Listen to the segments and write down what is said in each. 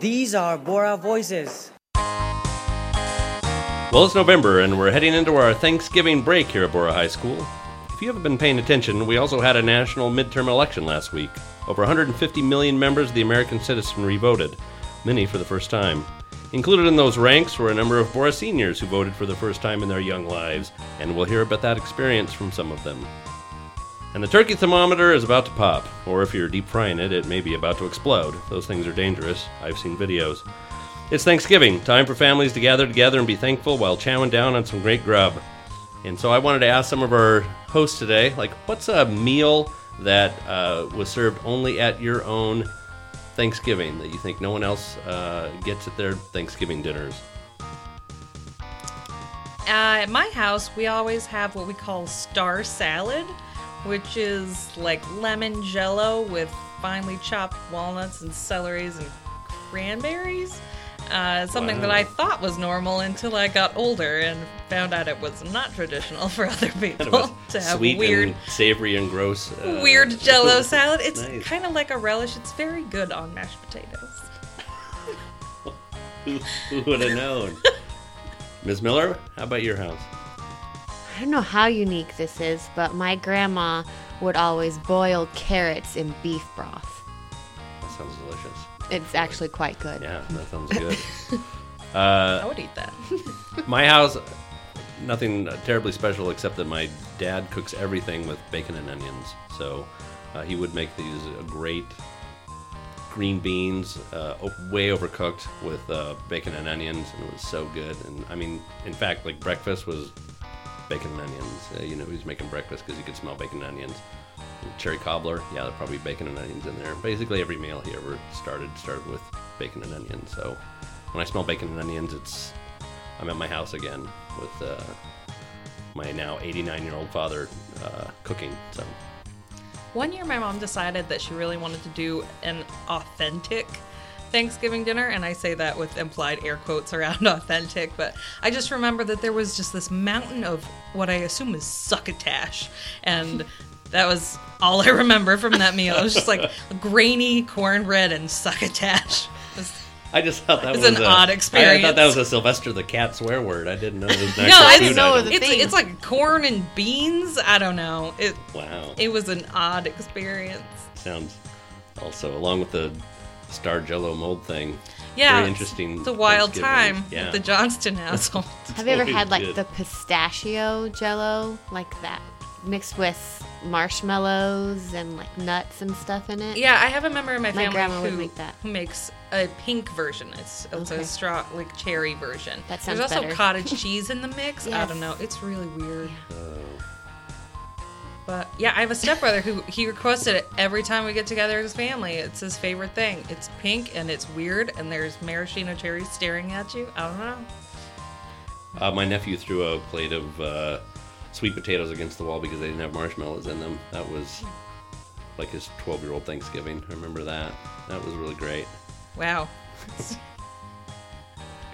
These are Borah Voices. Well, it's November, and we're heading into our Thanksgiving break here at Borah High School. If you haven't been paying attention, we also had a national midterm election last week. Over 150 million members of the American citizenry voted, many for the first time. Included in those ranks were a number of Borah seniors who voted for the first time in their young lives, and we'll hear about that experience from some of them. And the turkey thermometer is about to pop, or if you're deep frying it, it may be about to explode. Those things are dangerous. I've seen videos. It's Thanksgiving, time for families to gather together and be thankful while chowing down on some great grub. And so I wanted to ask some of our hosts today, like, what's a meal that uh, was served only at your own Thanksgiving that you think no one else uh, gets at their Thanksgiving dinners? Uh, at my house, we always have what we call star salad, which is like lemon jello with finely chopped walnuts and celeries and cranberries. Uh, something that I thought was normal until I got older and found out it was not traditional for other people Kind of a to have sweet weird, and savory and gross. uh, weird jello salad. It's Nice. kind of like a relish. It's very good on mashed potatoes. Who, who would have known? Ms. Miller, how about your house? I don't know how unique this is, but my grandma would always boil carrots in beef broth. That sounds delicious. It's actually quite good. Yeah, that sounds good. uh, I would eat that. My house, nothing terribly special except that my dad cooks everything with bacon and onions. So uh, he would make these uh, great green beans, uh, way overcooked with uh, bacon and onions, and it was so good. And I mean, in fact, like breakfast was bacon and onions. Uh, you know, he was making breakfast because he could smell bacon and onions. And cherry cobbler, yeah, there'd probably bacon and onions in there. Basically, every meal he ever started started with bacon and onions. So when I smell bacon and onions, it's I'm at my house again with uh, my now 89 year old father uh, cooking. So One year, my mom decided that she really wanted to do an authentic Thanksgiving dinner, and I say that with implied air quotes around authentic, but I just remember that there was just this mountain of what I assume is succotash, and that was all I remember from that meal. It was just like grainy cornbread and succotash. Was- I just thought that was an a, odd I- I, thought that was a Sylvester the Cat swear word. I didn't know it was an No, I didn't know it item. was It's, thing. it's like corn and beans. I don't know. It Wow, it was an odd experience. sounds also along with the star Jello mold thing. Yeah, very interesting. It's a wild Thanksgiving. time Yeah, at the Johnston household. Have you ever had like good. the pistachio jello, like that, mixed with marshmallows and like nuts and stuff in it? yeah, I have a member in my My family grandma who, would make that. who makes a pink version. It's it's Okay. a straw like cherry version. That sounds There's also better. cottage cheese in the mix. I don't know. It's really weird. Oh. But yeah, I have a stepbrother who he requested it every time we get together as family. It's his favorite thing. It's pink and it's weird and there's maraschino cherries staring at you. I don't know. Uh, my nephew threw a plate of uh, sweet potatoes against the wall because they didn't have marshmallows in them. That was like his 12 year old Thanksgiving. I remember that. That was really great. Wow.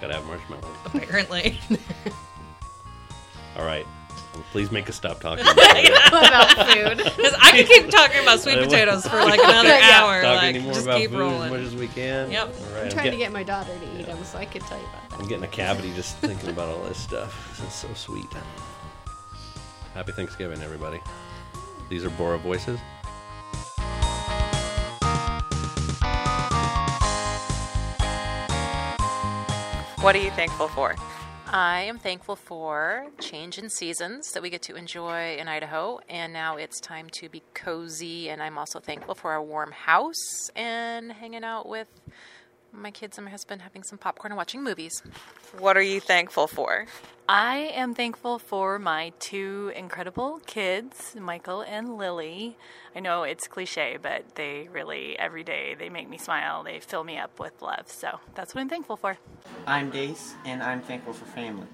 Gotta have marshmallows. Apparently. All right. Well, please make us stop talking. about food. Because I could keep talking about sweet potatoes for like another Yeah. hour. Talk like, anymore just about keep food rolling. as much as we can. Yep. All right, I'm I'm, trying get- to get my daughter to eat them, so I could tell you about that. I'm getting a cavity just thinking about all this stuff. This is so sweet. Happy Thanksgiving, everybody. These are Borah voices. What are you thankful for? I am thankful for change in seasons that we get to enjoy in Idaho, and now it's time to be cozy. And I'm also thankful for our warm house and hanging out with my kids and my husband, having some popcorn and watching movies. What are you thankful for? I am thankful for my two incredible kids, Michael and Lily. I know it's cliche, but they really, every day, they make me smile. They fill me up with love. So that's what I'm thankful for. I'm Dace, and I'm thankful for family.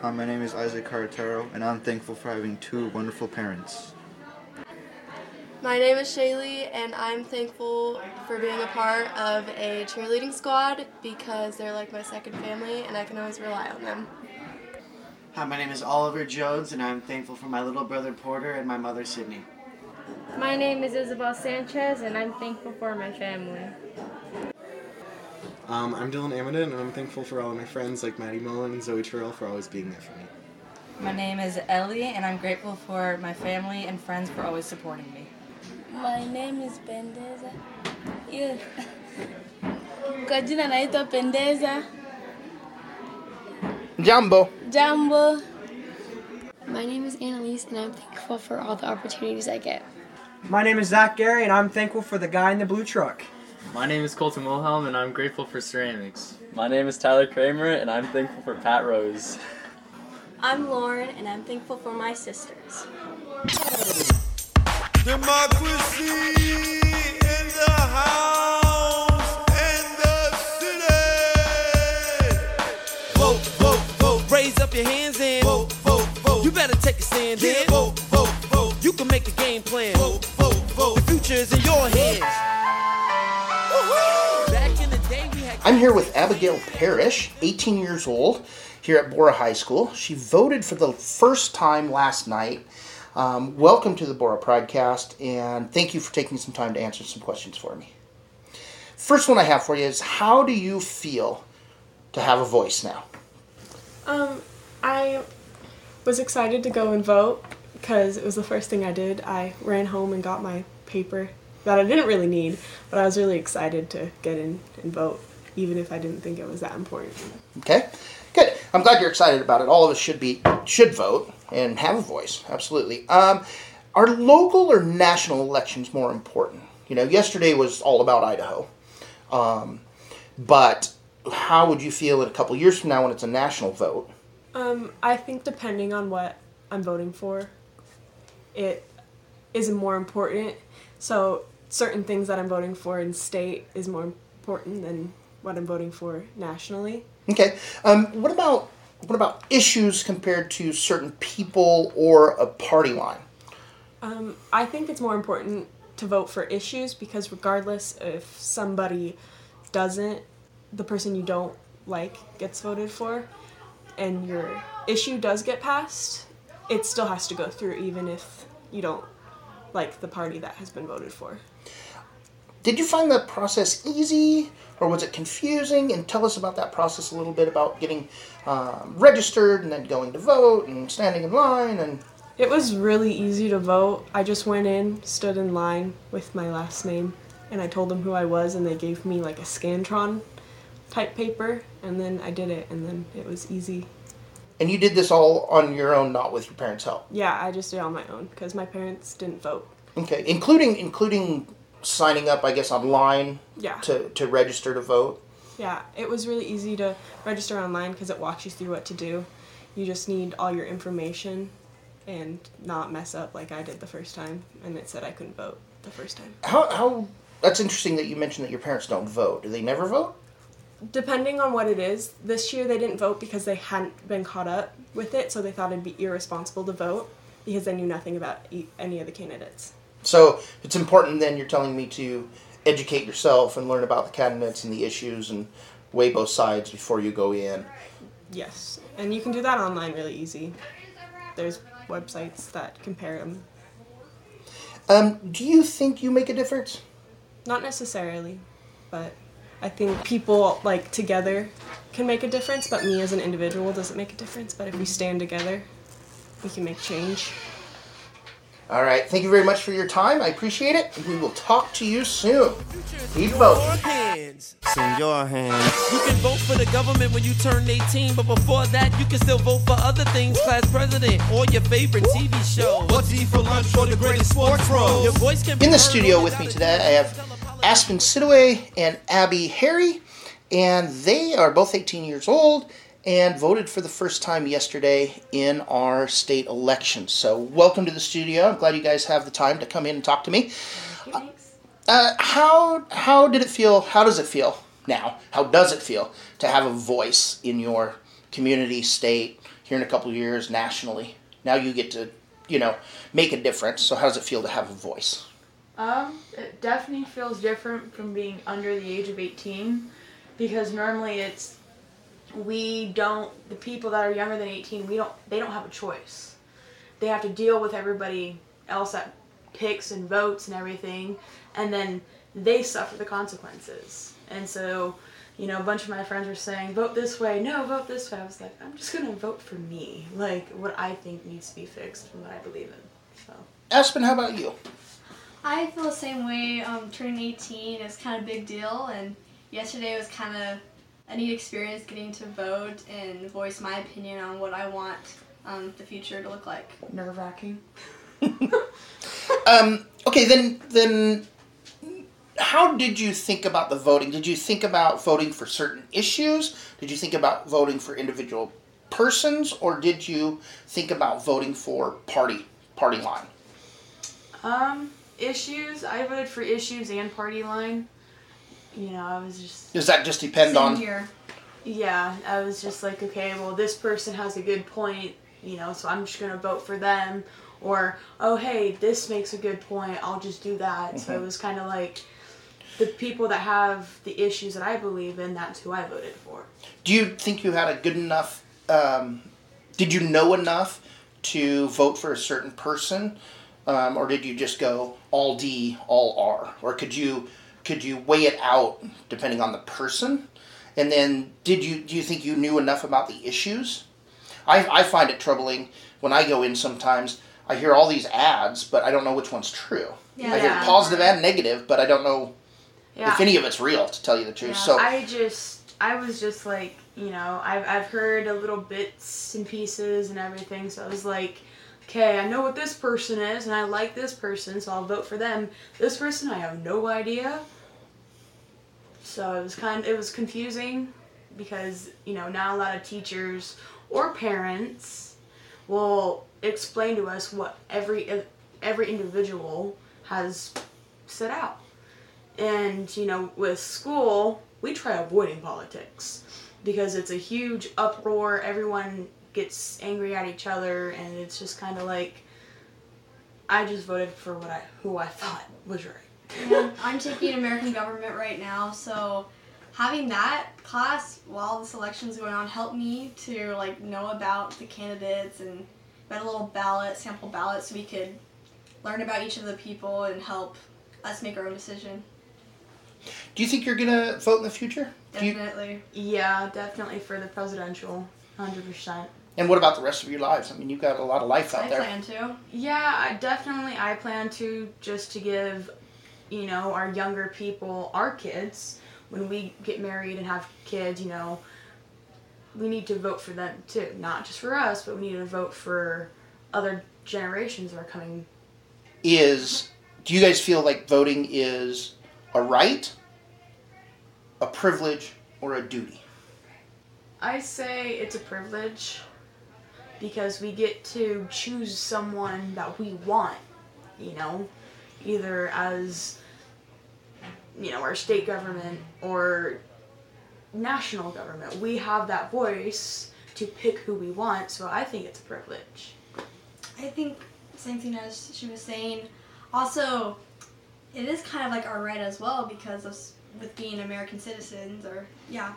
Hi, my name is Isaac Carretero, and I'm thankful for having two wonderful parents. My name is Shaylee, and I'm thankful for being a part of a cheerleading squad because they're like my second family, and I can always rely on them. Hi, my name is Oliver Jones, and I'm thankful for my little brother Porter and my mother Sydney. My name is Isabel Sanchez, and I'm thankful for my family. Um, I'm Dylan Amidon, and I'm thankful for all of my friends like Maddie Mullen and Zoe Terrell for always being there for me. My name is Ellie, and I'm grateful for my family and friends for always supporting me. My name is Pendeza. Yeah. Kwa jina naitwa Pendeza. Jumbo. Jambo. My name is Annalise, and I'm thankful for all the opportunities I get. My name is Zach Gary, and I'm thankful for the guy in the blue truck. My name is Colton Wilhelm, and I'm grateful for ceramics. My name is Tyler Kramer, and I'm thankful for Pat Rose. I'm Lauren, and I'm thankful for my sisters. Democracy in the house You better stand Yeah, then. vote, vote, vote. You can make a game plan. Vote, vote, vote. The future is in your hands. Back in the day, we had. I'm here with Abigail Parrish, 18 years old, here at Borah High School. She voted for the first time last night. Um, welcome to the Borah Pridecast, and thank you for taking some time to answer some questions for me. First one I have for you is How do you feel to have a voice now? Um, I was excited to go and vote because it was the first thing I did. I ran home and got my paper that I didn't really need, but I was really excited to get in and vote, even if I didn't think it was that important. Okay, good. I'm glad you're excited about it. All of us should be should vote and have a voice. Absolutely. Um, are local or national elections more important? You know, yesterday was all about Idaho, um, but how would you feel in a couple years from now when it's a national vote? Um, I think depending on what I'm voting for, it is more important. So certain things that I'm voting for in state is more important than what I'm voting for nationally. Okay. Um, what about what about issues compared to certain people or a party line? Um, I think it's more important to vote for issues because regardless if somebody doesn't, the person you don't like gets voted for, and your issue does get passed, it still has to go through even if you don't like the party that has been voted for. Did you find the process easy or was it confusing? And tell us about that process a little bit about getting um, registered and then going to vote and standing in line and. It was really easy to vote. I just went in, stood in line with my last name, and I told them who I was, and they gave me like a Scantron type paper, and then I did it, and then it was easy. And you did this all on your own, not with your parents' help. Yeah, I just did it on my own because my parents didn't vote. Okay, including including signing up, I guess, online. Yeah. To to register to vote. Yeah, it was really easy to register online because it walks you through what to do. You just need all your information and not mess up like I did the first time, and it said I couldn't vote the first time. How how that's interesting that you mentioned that your parents don't vote. Do they never vote? Depending on what it is, this year they didn't vote because they hadn't been caught up with it, so they thought it'd be irresponsible to vote because they knew nothing about any of the candidates. So it's important then you're telling me to educate yourself and learn about the candidates and the issues and weigh both sides before you go in. Yes, and you can do that online really easy. There's websites that compare them. Um, do you think you make a difference? Not necessarily, but I think people like together can make a difference, but me as an individual doesn't make a difference. But if we stand together, we can make change. All right. Thank you very much for your time. I appreciate it. And we will talk to you soon. Keep voting. It's in your hands. You can vote for the government when you turn 18, but before that, you can still vote for other things, class president or your favorite TV show. What's eat for lunch for the greatest sports pros? Your voice can be In the studio with me today, I have Aspen Sidaway and Abby Harry, and they are both 18 years old and voted for the first time yesterday in our state election. So, welcome to the studio. I'm glad you guys have the time to come in and talk to me. Uh, how how did it feel? How does it feel now? How does it feel to have a voice in your community, state, here in a couple years, nationally? Now you get to, you know, make a difference. So, how does it feel to have a voice? Um, it definitely feels different from being under the age of 18 because normally it's we don't the people that are younger than 18 we don't they don't have a choice they have to deal with everybody else that picks and votes and everything and then they suffer the consequences and so you know, a bunch of my friends were saying, vote this way, no, vote this way. I was like, I'm just gonna vote for me, like what I think needs to be fixed and what I believe in. So. Aspen, how about you? I feel the same way. Um, turning 18 is kind of a big deal, and yesterday was kind of a neat experience getting to vote and voice my opinion on what I want um, the future to look like. Nerve wracking. Um, okay, then then how did you think about the voting? Did you think about voting for certain issues? Did you think about voting for individual persons, or did you think about voting for party party line? Um, issues. I voted for issues and party line. You know, I was just. Does that just depend on? here. Yeah, I was just like, okay, well, this person has a good point, you know, so I'm just gonna vote for them. Or, oh, hey, this makes a good point. I'll just do that. So it Mhm. was kind of like the people that have the issues that I believe in. That's who I voted for. Do you think you had a good enough? Um, did you know enough to vote for a certain person, um, or did you just go all D, all R, or could you could you weigh it out depending on the person? And then did you do you think you knew enough about the issues? I, I find it troubling when I go in sometimes. I hear all these ads, but I don't know which one's true. Yeah. I hear Yeah. positive and negative, but I don't know Yeah. if any of it's real. To tell you the truth, Yeah, so I just, I was just like, you know, I've, I've heard a little bits and pieces and everything, so I was like, okay, I know what this person is, and I like this person, so I'll vote for them. This person, I have no idea. So it was kind, it was confusing because you know not a lot of teachers or parents will explain to us what every every individual has set out. And, you know, with school, we try avoiding politics because it's a huge uproar. Everyone gets angry at each other, and it's just kind of like I just voted for what I who I thought was right. Yeah, I'm taking American government right now, so having that class while this election's going on helped me to like know about the candidates and read a little ballot, sample ballot, so we could learn about each of the people and help us make our own decision. do you think you're gonna vote in the future? Do you, Definitely. Yeah, definitely for the presidential, hundred percent. And what about the rest of your lives? I mean, you've got a lot of life out I there. plan to. Yeah, I definitely I plan to just to give, you know, our younger people, our kids, when we get married and have kids, you know, we need to vote for them too. Not just for us, but we need to vote for other generations that are coming. Is do you guys feel like voting is a right, a privilege, or a duty? I say it's a privilege because we get to choose someone that we want, you know, either as you know, our state government or national government. We have that voice to pick who we want, so I think it's a privilege. I think same thing as she was saying. Also, it is kind of like our right as well because of with being American citizens, or yeah,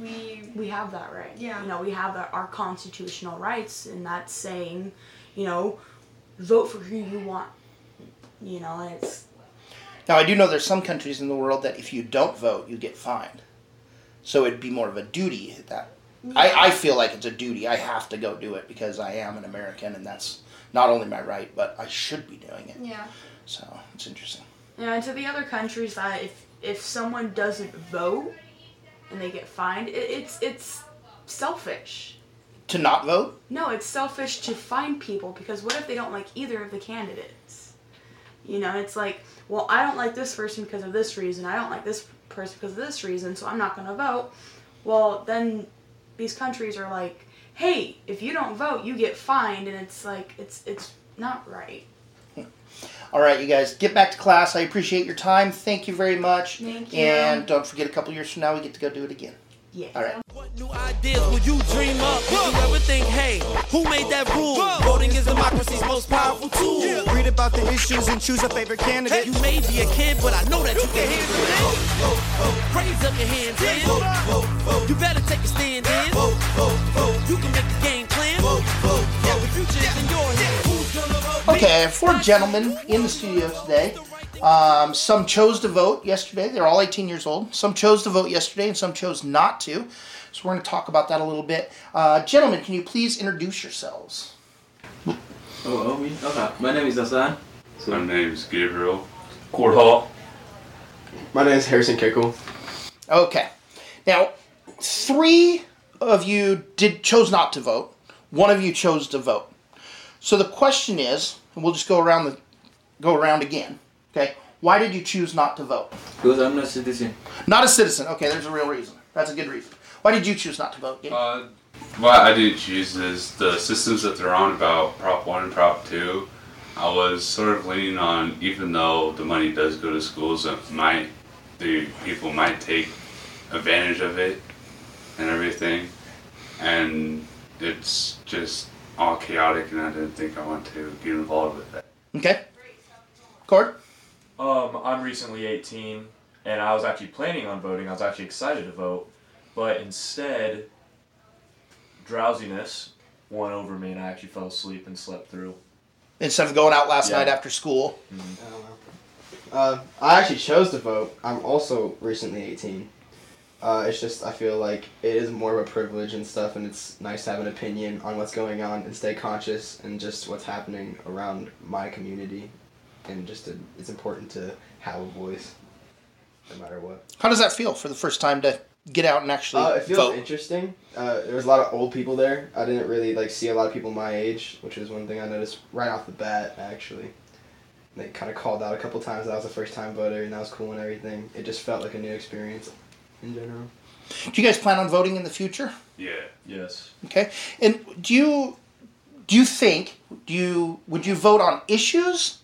we we have that right. Yeah. You know, we have our constitutional rights, and that's saying, you know, vote for who you want. You know, it's Now I do know there's some countries in the world that if you don't vote, you get fined. So it'd be more of a duty that I, I feel like it's a duty. I have to go do it because I am an American and that's not only my right, but I should be doing it. Yeah. So it's interesting. Yeah, and to the other countries that if if someone doesn't vote and they get fined, it, it's it's selfish. To not vote? No, it's selfish to fine people because what if they don't like either of the candidates? You know, it's like, well, I don't like this person because of this reason. I don't like this person because of this reason, so I'm not going to vote. Well, then these countries are like, hey, if you don't vote, you get fined, and it's like it's it's not right. All right, you guys, get back to class. I appreciate your time. Thank you very much. Thank you. And don't forget, a couple years from now, we get to go do it again. Yeah. All right. New ideas will you dream up? Did you ever think, hey, who made that rule? Voting is democracy's most powerful tool. Read about the issues and choose a favorite candidate. You may be a kid, but I know that you can handle it. Raise up your hands, man. You better take a stand in. You can make a game Okay, I have four gentlemen in the studio today. Um, some chose to vote yesterday. They're all 18 years old. Some chose to vote yesterday, and some chose not to. So we're going to talk about that a little bit. Uh, gentlemen, can you please introduce yourselves? Oh, oh, me? Okay. My name is Hassan. My name is Gabriel. Cord Hall. My name is Harrison Kickle. Okay. Now, three of you did chose not to vote. One of you chose to vote. So the question is, and we'll just go around the go around again. Okay. Why did you choose not to vote? Because I'm not a citizen. Not a citizen. Okay, there's a real reason. That's a good reason. Why did you choose not to vote? Gabe? Uh, what I didn't choose is the systems that they're on about Prop 1 and Prop 2. I was sort of leaning on, even though the money does go to schools, it might, the people might take advantage of it and everything. And it's just all chaotic, and I didn't think I want to get involved with that. Okay. Cord? Um, I'm recently 18, and I was actually planning on voting. I was actually excited to vote, but instead, drowsiness won over me, and I actually fell asleep and slept through. Instead of going out last Yeah. night after school. Uh, I actually chose to vote. I'm also recently 18. Uh, it's just I feel like it is more of a privilege and stuff, and it's nice to have an opinion on what's going on and stay conscious and just what's happening around my community, and just to, it's important to have a voice, no matter what. How does that feel for the first time to get out and actually Uh, it feels vote? interesting. Uh, there was a lot of old people there. I didn't really like see a lot of people my age, which is one thing I noticed right off the bat. Actually, they kind of called out a couple times that I was a first time voter, and that was cool and everything. It just felt like a new experience in general. Do you guys plan on voting in the future? Yeah. Yes. Okay. And do you do you think do you would you vote on issues?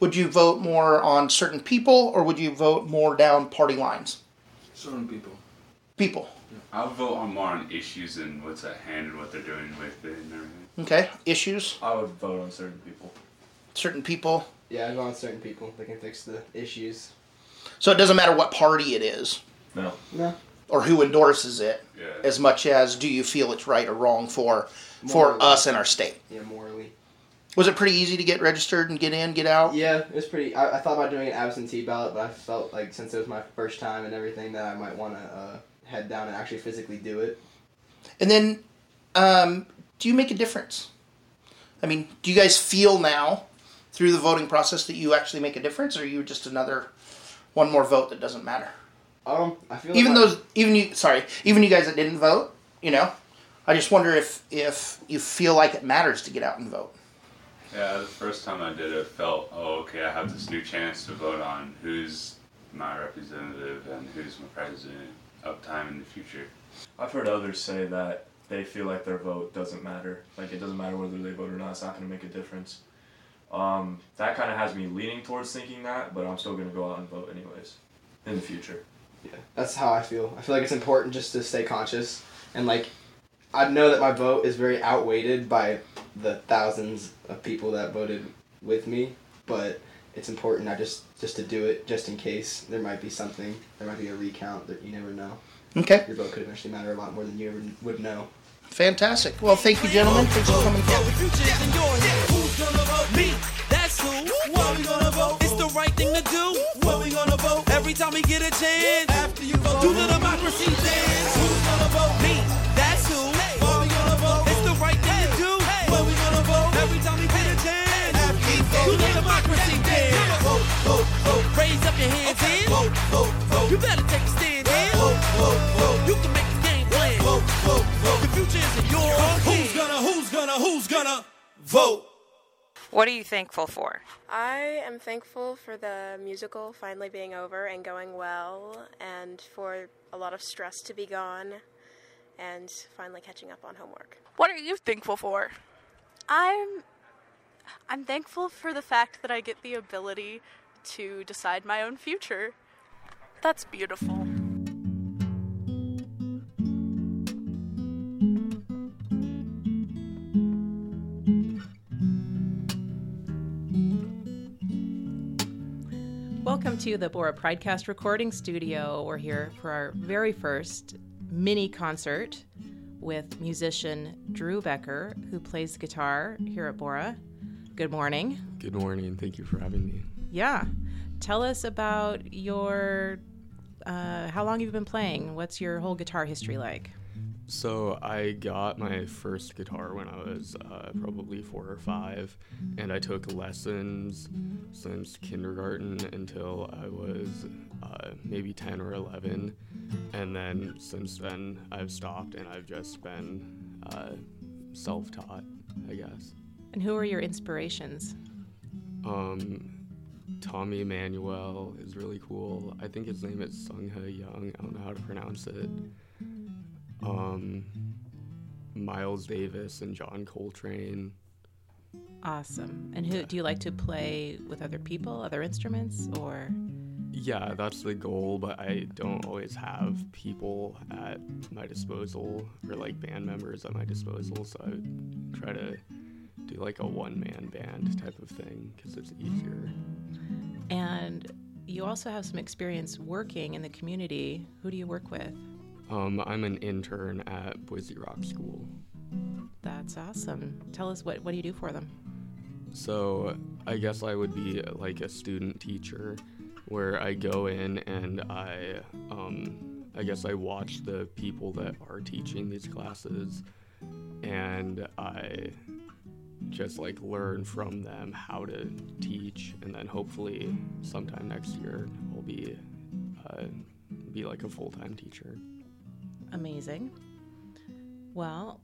Would you vote more on certain people, or would you vote more down party lines? Certain people. People. I'll vote on more on issues and what's at hand and what they're doing with it and everything. Okay. Issues. I would vote on certain people. Certain people. Yeah, I vote on certain people. They can fix the issues. So it doesn't matter what party it is. No. No. Or who endorses it, Yeah. as much as do you feel it's right or wrong for for us and our state. Yeah, morally. Was it pretty easy to get registered and get in, get out? Yeah, it was pretty. I, I thought about doing an absentee ballot, but I felt like since it was my first time and everything, that I might want to uh, head down and actually physically do it. And then, um, do you make a difference? I mean, do you guys feel now through the voting process that you actually make a difference, or are you just another one more vote that doesn't matter? Um, I feel Even like those, even you, sorry, even you guys that didn't vote, you know, I just wonder if if you feel like it matters to get out and vote. Yeah, the first time I did it, felt, oh, okay, I have this new chance to vote on who's my representative and who's my president of time in the future. I've heard others say that they feel like their vote doesn't matter. Like it doesn't matter whether they vote or not. It's not going to make a difference. Um, that kind of has me leaning towards thinking that, but I'm still going to go out and vote anyways in the future. Yeah, that's how I feel. I feel like it's important just to stay conscious and like I know that my vote is very outweighed by the thousands of people that voted with me, but it's important I just just to do it just in case there might be something, there might be a recount that you never know. Okay. Your vote could eventually matter a lot more than you ever would know. Fantastic. Well, thank you, gentlemen. Thanks for coming. Who's gonna vote? Me. That's who. What we gonna vote? It's the right thing to do. What we gonna vote? Every time we get a chance. After you vote. Do the democracy dance. Who's gonna vote? Me. That's who. What we gonna vote? It's the right thing to do. What we gonna vote? Every time we get a chance. After you vote. Do the democracy dance. Vote, vote, vote. Raise up your hands in. Vote, vote, vote. You better take a stand in. Vote, vote, vote. You can make a game plan. Vote, vote, vote. The future is in your hands. Who's gonna, who's gonna, who's gonna vote? What are you thankful for? I am thankful for the musical finally being over and going well, and for a lot of stress to be gone, and finally catching up on homework. What are you thankful for? I'm I'm thankful for the fact that I get the ability to decide my own future. That's beautiful. Welcome to the Borah Pridecast recording studio. We're here for our very first mini concert with musician Drew Becker, who plays guitar here at Borah. Good morning. Good morning. Thank you for having me. Yeah. Tell us about your. Uh, how long you've been playing? What's your whole guitar history like? So I got my first guitar when I was uh, probably four or five, and I took lessons since kindergarten until I was uh, maybe 10 or 11. And then since then, I've stopped and I've just been uh, self taught, I guess. And who are your inspirations? Um, Tommy Emmanuel is really cool. I think his name is Sung He Young. I don't know how to pronounce it. Um, Miles Davis and John Coltrane. Awesome. And who do you like to play with other people, other instruments, or? Yeah, that's the goal, but I don't always have people at my disposal or like band members at my disposal, so I try to do like a one man band type of thing because it's easier. And you also have some experience working in the community. Who do you work with? Um, I'm an intern at Boise Rock School. That's awesome. Tell us what what do you do for them? So I guess I would be like a student teacher, where I go in and I, um, I guess I watch the people that are teaching these classes, and I just like learn from them how to teach, and then hopefully sometime next year I'll be, uh, be like a full time teacher. Amazing. Well,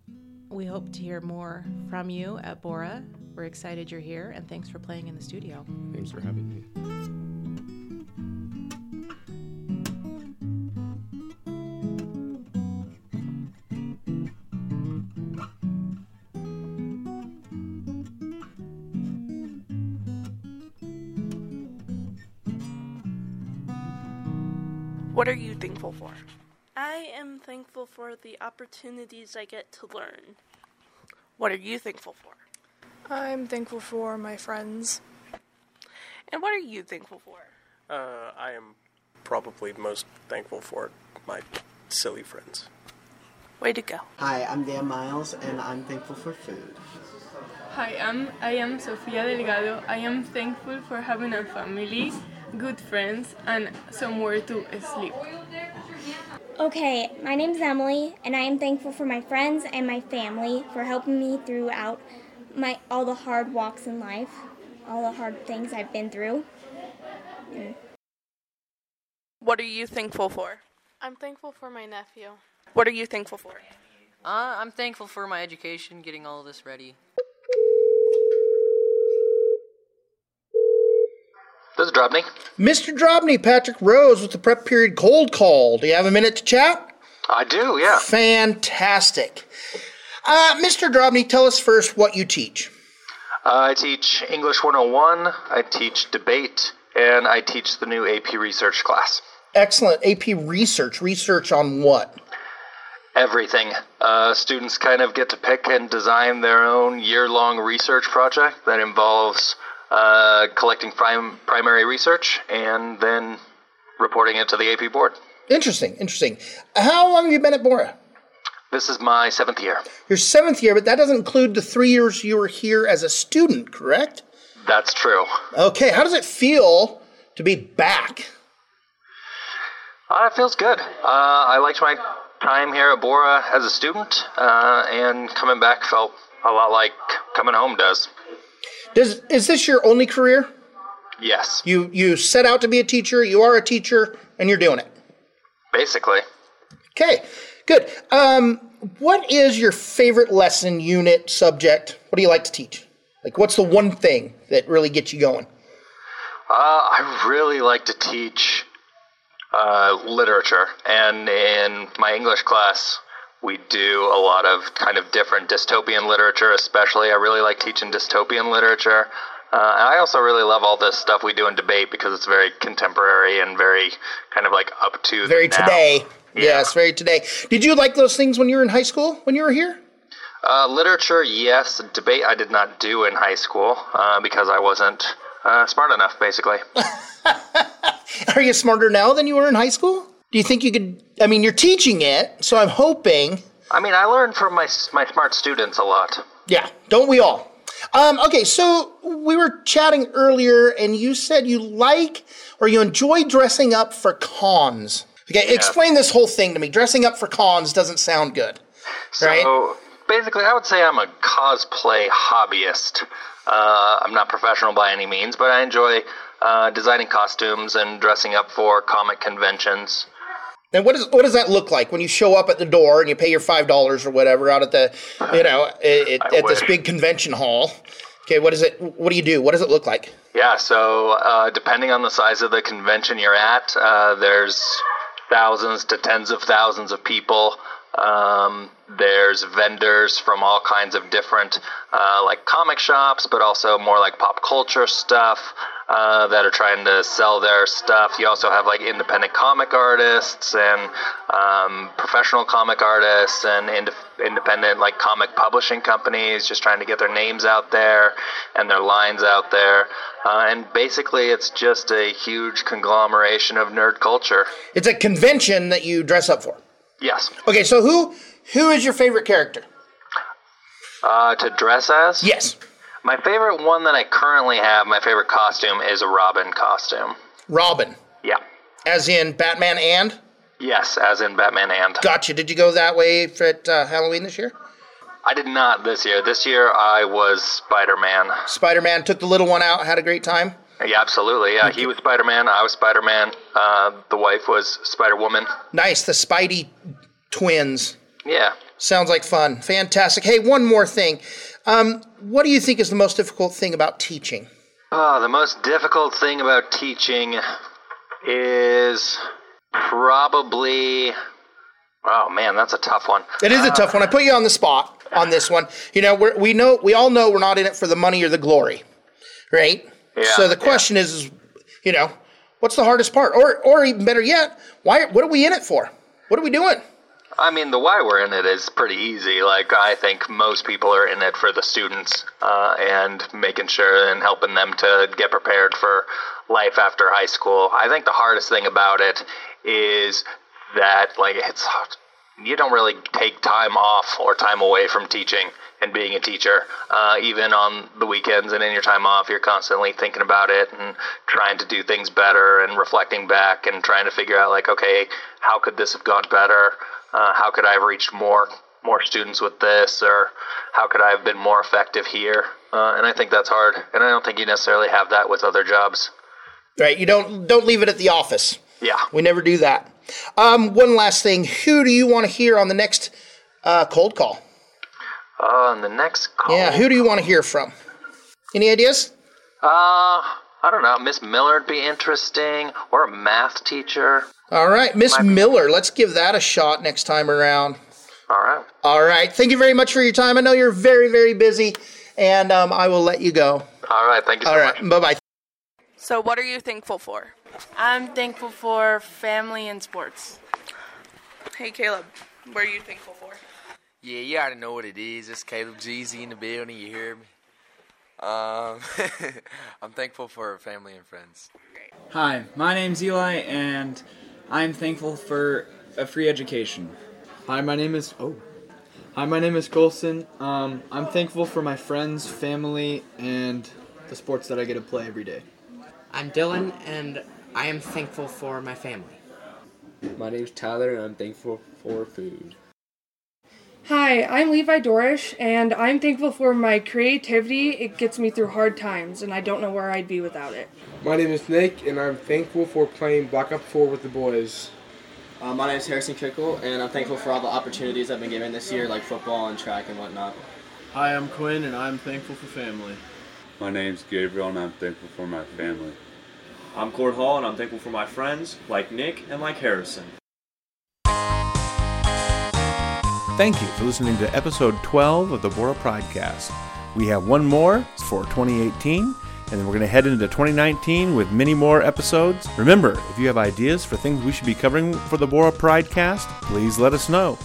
we hope to hear more from you at Borah. We're excited you're here, and thanks for playing in the studio. Thanks for having me. What are you thankful for? I am thankful for the opportunities I get to learn. What are you thankful for? I'm thankful for my friends. And what are you thankful for? Uh, I am probably most thankful for my silly friends. Way to go. Hi, I'm Dan Miles, and I'm thankful for food. Hi, I'm, I am Sofia Delgado. I am thankful for having a family, good friends, and somewhere to sleep. Okay, my name is Emily, and I am thankful for my friends and my family for helping me throughout my all the hard walks in life, all the hard things I've been through. And What are you thankful for? I'm thankful for my nephew. What are you thankful for? Uh, I'm thankful for my education, getting all of this ready. This is Drobny. Mr. Drobny, Patrick Rose with the prep period cold call. Do you have a minute to chat? I do, yeah. Fantastic. Uh, Mr. Drobny, tell us first what you teach. Uh, I teach English 101, I teach debate, and I teach the new AP research class. Excellent. AP research. Research on what? Everything. Uh, students kind of get to pick and design their own year long research project that involves uh, collecting prim- primary research and then reporting it to the AP board. Interesting. Interesting. How long have you been at Borah? This is my seventh year. Your seventh year, but that doesn't include the three years you were here as a student, correct? That's true. Okay. How does it feel to be back? Uh, it feels good. Uh, I liked my time here at Borah as a student, uh, and coming back felt a lot like coming home does. Does is this your only career? Yes, You you set out to be a teacher. You are a teacher, and you're doing it. basically. Okay. Good. Um, what is your favorite lesson, unit, subject? What do you like to teach? Like, what's the one thing that really gets you going? Uh, I really like to teach uh, literature, and in my English class, we do a lot of kind of different dystopian literature, especially. I really like teaching dystopian literature. Uh, and I also really love all this stuff we do in debate because it's very contemporary and very kind of like up to the Very today. Yes, very today. Did you like those things when you were in high school? When you were here? Uh, literature, yes. Debate, I did not do in high school uh, because I wasn't uh, smart enough, basically. Are you smarter now than you were in high school? Do you think you could? I mean, you're teaching it, so I'm hoping. I mean, I learned from my my smart students a lot. Yeah, don't we all? Um, okay, so we were chatting earlier, and you said you like or you enjoy dressing up for cons. Okay, explain this whole thing to me. Dressing up for cons doesn't sound good, right? So basically, I would say I'm a cosplay hobbyist. Uh, I'm not professional by any means, but I enjoy uh, designing costumes and dressing up for comic conventions. And what does what does that look like when you show up at the door and you pay your five dollars or whatever out at the, you know, it, at this big convention hall? Okay, what is it? What do you do? What does it look like? Yeah, so uh, depending on the size of the convention you're at, uh, there's thousands to tens of thousands of people. Um, there's vendors from all kinds of different, uh, like comic shops, but also more like pop culture stuff uh, that are trying to sell their stuff. You also have like independent comic artists and um, professional comic artists and ind- independent like comic publishing companies just trying to get their names out there and their lines out there. Uh, and basically, it's just a huge conglomeration of nerd culture. It's a convention that you dress up for. Yes. Okay, so who who is your favorite character? Uh, to dress as? Yes. My favorite one that I currently have, my favorite costume, is a Robin costume. Robin, Yeah. as in Batman and. Yes, as in Batman and. Gotcha. Did you go that way for at, uh, Halloween this year? I did not this year. This year I was Spider Man. Spider Man took the little one out, had a great time. Yeah, absolutely. Yeah, he was Spider Man. I was Spider Man. Uh, the wife was Spider Woman. Nice, the Spidey twins. Yeah. Sounds like fun. Fantastic. Hey, one more thing. Um, what do you think is the most difficult thing about teaching? Oh, the most difficult thing about teaching is probably. Oh man, that's a tough one. It is a tough one. I put you on the spot on this one. You know, we're, we know we all know we're not in it for the money or the glory, right? Yeah, so the question is, is, you know, what's the hardest part, or or even better yet, why? What are we in it for? What are we doing? I mean, the why we're in it is pretty easy. Like, I think most people are in it for the students uh, and making sure and helping them to get prepared for life after high school. I think the hardest thing about it is that, like, it's you don't really take time off or time away from teaching and being a teacher. Uh, even on the weekends and in your time off, you're constantly thinking about it and trying to do things better and reflecting back and trying to figure out, like, okay, how could this have gone better? Uh, how could I have reached more more students with this, or how could I have been more effective here? Uh, and I think that's hard, and I don't think you necessarily have that with other jobs. Right? You don't don't leave it at the office. Yeah. We never do that. Um, one last thing. Who do you want to hear on the next uh, cold call? Uh, and the next call. Yeah, who do you want to hear from? Any ideas? Uh, I don't know. Miss Miller would be interesting, or a math teacher. All right, Miss Miller. Let's give that a shot next time around. All right. All right. Thank you very much for your time. I know you're very, very busy, and um, I will let you go. All right. Thank you so All right. Bye bye. So, what are you thankful for? I'm thankful for family and sports. Hey, Caleb, what are you thankful for? Yeah, you already know what it is. It's Caleb Jeezy in the building. You hear me? Um, I'm thankful for family and friends. Hi, my name's Eli, and I'm thankful for a free education. Hi, my name is oh. Hi, my name is Colson. Um, I'm thankful for my friends, family, and the sports that I get to play every day. I'm Dylan, and I am thankful for my family. My name's Tyler, and I'm thankful for food. Hi, I'm Levi Dorish, and I'm thankful for my creativity. It gets me through hard times, and I don't know where I'd be without it. My name is Nick, and I'm thankful for playing Black Ops 4 with the boys. Uh, my name is Harrison Kickle, and I'm thankful for all the opportunities I've been given this year, like football and track and whatnot. Hi, I'm Quinn, and I'm thankful for family. My name's Gabriel, and I'm thankful for my family. I'm Cord Hall, and I'm thankful for my friends, like Nick and like Harrison. Thank you for listening to episode 12 of the Borah Pridecast. We have one more for 2018, and then we're going to head into 2019 with many more episodes. Remember, if you have ideas for things we should be covering for the Borah Pridecast, please let us know.